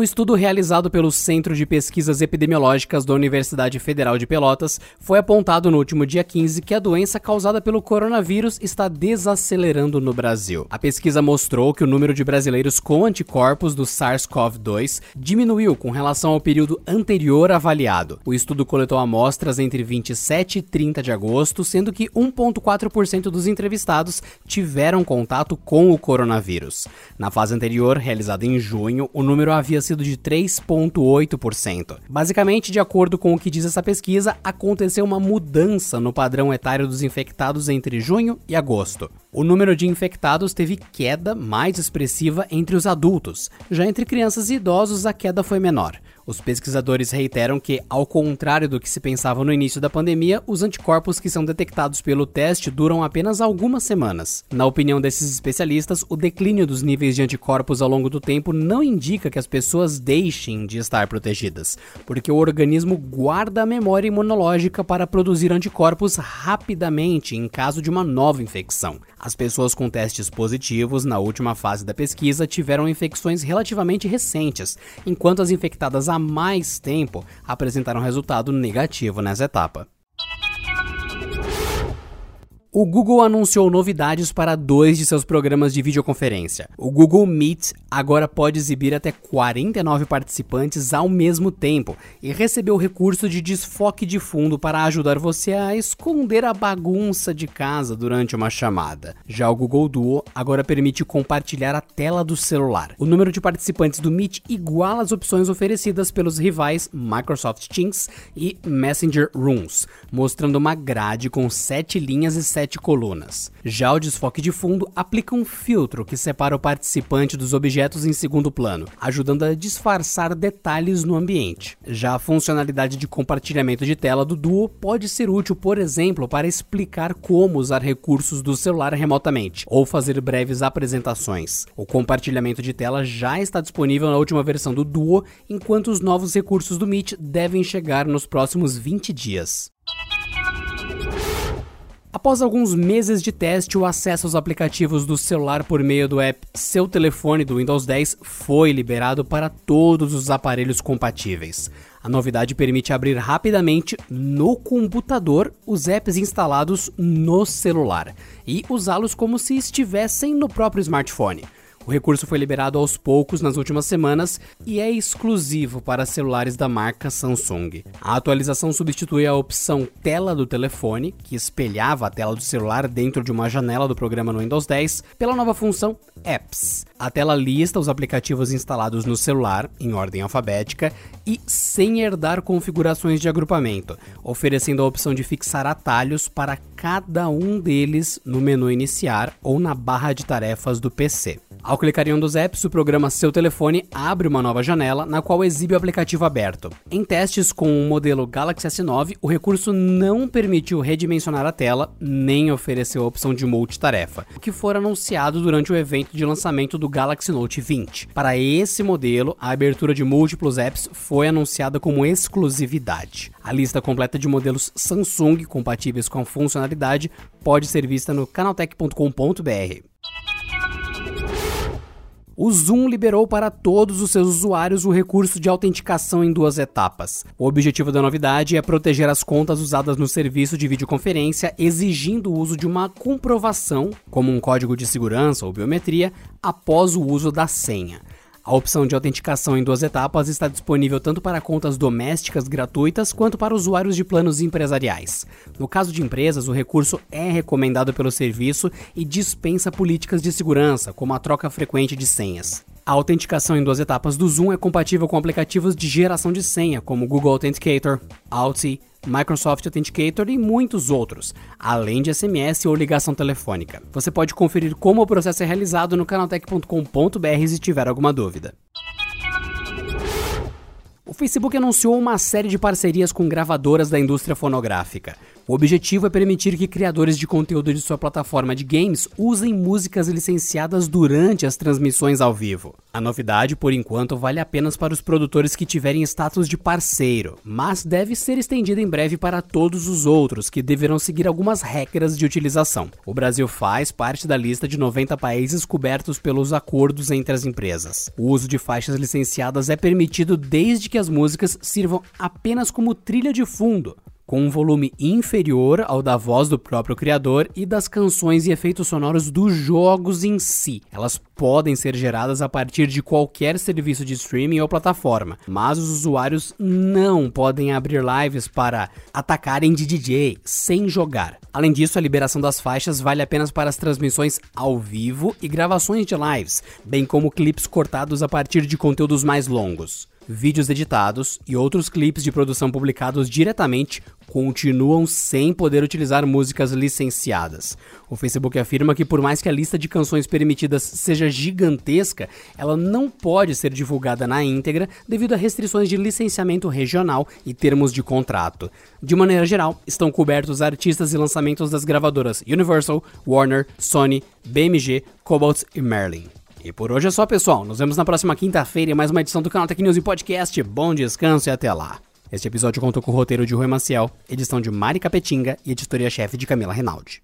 Num estudo realizado pelo Centro de Pesquisas Epidemiológicas da Universidade Federal de Pelotas, foi apontado no último dia 15 que a doença causada pelo coronavírus está desacelerando no Brasil. A pesquisa mostrou que o número de brasileiros com anticorpos do SARS-CoV-2 diminuiu com relação ao período anterior avaliado. O estudo coletou amostras entre 27 e 30 de agosto, sendo que 1,4% dos entrevistados tiveram contato com o coronavírus. Na fase anterior, realizada em junho, o número havia havia sido de 3,8%. Basicamente, de acordo com o que diz essa pesquisa, aconteceu uma mudança no padrão etário dos infectados entre junho e agosto. O número de infectados teve queda mais expressiva entre os adultos, já entre crianças e idosos a queda foi menor. Os pesquisadores reiteram que, ao contrário do que se pensava no início da pandemia, os anticorpos que são detectados pelo teste duram apenas algumas semanas. Na opinião desses especialistas, o declínio dos níveis de anticorpos ao longo do tempo não indica que as pessoas deixem de estar protegidas, porque o organismo guarda a memória imunológica para produzir anticorpos rapidamente em caso de uma nova infecção. As pessoas com testes positivos na última fase da pesquisa tiveram infecções relativamente recentes, enquanto as infectadas há mais tempo apresentaram resultado negativo nessa etapa. O Google anunciou novidades para dois de seus programas de videoconferência. O Google Meet agora pode exibir até 49 participantes ao mesmo tempo e recebeu recurso de desfoque de fundo para ajudar você a esconder a bagunça de casa durante uma chamada. Já o Google Duo agora permite compartilhar a tela do celular. O número de participantes do Meet iguala as opções oferecidas pelos rivais Microsoft Teams e Messenger Rooms, mostrando uma grade com sete linhas e colunas. Já o desfoque de fundo aplica um filtro que separa o participante dos objetos em segundo plano, ajudando a disfarçar detalhes no ambiente. Já a funcionalidade de compartilhamento de tela do Duo pode ser útil, por exemplo, para explicar como usar recursos do celular remotamente ou fazer breves apresentações. O compartilhamento de tela já está disponível na última versão do Duo, enquanto os novos recursos do Meet devem chegar nos próximos 20 dias. Após alguns meses de teste, o acesso aos aplicativos do celular por meio do app Seu Telefone do Windows 10 foi liberado para todos os aparelhos compatíveis. A novidade permite abrir rapidamente no computador os apps instalados no celular e usá-los como se estivessem no próprio smartphone. O recurso foi liberado aos poucos nas últimas semanas e é exclusivo para celulares da marca Samsung. A atualização substitui a opção tela do telefone, que espelhava a tela do celular dentro de uma janela do programa no Windows 10, pela nova função Apps. A tela lista os aplicativos instalados no celular, em ordem alfabética, e sem herdar configurações de agrupamento, oferecendo a opção de fixar atalhos para cada um deles no menu iniciar ou na barra de tarefas do PC. Ao clicar em um dos apps, o programa Seu Telefone abre uma nova janela na qual exibe o aplicativo aberto. Em testes com o modelo Galaxy S9, o recurso não permitiu redimensionar a tela nem ofereceu a opção de multitarefa, o que foi anunciado durante o evento de lançamento do Galaxy Note 20. Para esse modelo, a abertura de múltiplos apps foi anunciada como exclusividade. A lista completa de modelos Samsung compatíveis com a funcionalidade pode ser vista no canaltech.com.br. O Zoom liberou para todos os seus usuários o recurso de autenticação em duas etapas. O objetivo da novidade é proteger as contas usadas no serviço de videoconferência, exigindo o uso de uma comprovação, como um código de segurança ou biometria, após o uso da senha. A opção de autenticação em duas etapas está disponível tanto para contas domésticas gratuitas quanto para usuários de planos empresariais. No caso de empresas, o recurso é recomendado pelo serviço e dispensa políticas de segurança, como a troca frequente de senhas. A autenticação em duas etapas do Zoom é compatível com aplicativos de geração de senha, como Google Authenticator, Authy, Microsoft Authenticator e muitos outros, além de SMS ou ligação telefônica. Você pode conferir como o processo é realizado no canaltech.com.br se tiver alguma dúvida. O Facebook anunciou uma série de parcerias com gravadoras da indústria fonográfica. O objetivo é permitir que criadores de conteúdo de sua plataforma de games usem músicas licenciadas durante as transmissões ao vivo. A novidade, por enquanto, vale apenas para os produtores que tiverem status de parceiro, mas deve ser estendida em breve para todos os outros, que deverão seguir algumas regras de utilização. O Brasil faz parte da lista de 90 países cobertos pelos acordos entre as empresas. O uso de faixas licenciadas é permitido desde que as músicas sirvam apenas como trilha de fundo, com um volume inferior ao da voz do próprio criador e das canções e efeitos sonoros dos jogos em si. Elas podem ser geradas a partir de qualquer serviço de streaming ou plataforma, mas os usuários não podem abrir lives para atacarem de DJ sem jogar. Além disso, a liberação das faixas vale apenas para as transmissões ao vivo e gravações de lives, bem como clipes cortados a partir de conteúdos mais longos vídeos editados e outros clipes de produção publicados diretamente continuam sem poder utilizar músicas licenciadas. O Facebook afirma que, por mais que a lista de canções permitidas seja gigantesca, ela não pode ser divulgada na íntegra devido a restrições de licenciamento regional e termos de contrato. De maneira geral, estão cobertos artistas e lançamentos das gravadoras Universal, Warner, Sony, BMG, Cobalt e Merlin. E por hoje é só, pessoal. Nos vemos na próxima quinta-feira em mais uma edição do canal Tech News e Podcast. Bom descanso e até lá. Este episódio contou com o roteiro de Rui Maciel, edição de Mari Capetinga e editoria-chefe de Camila Reinaldi.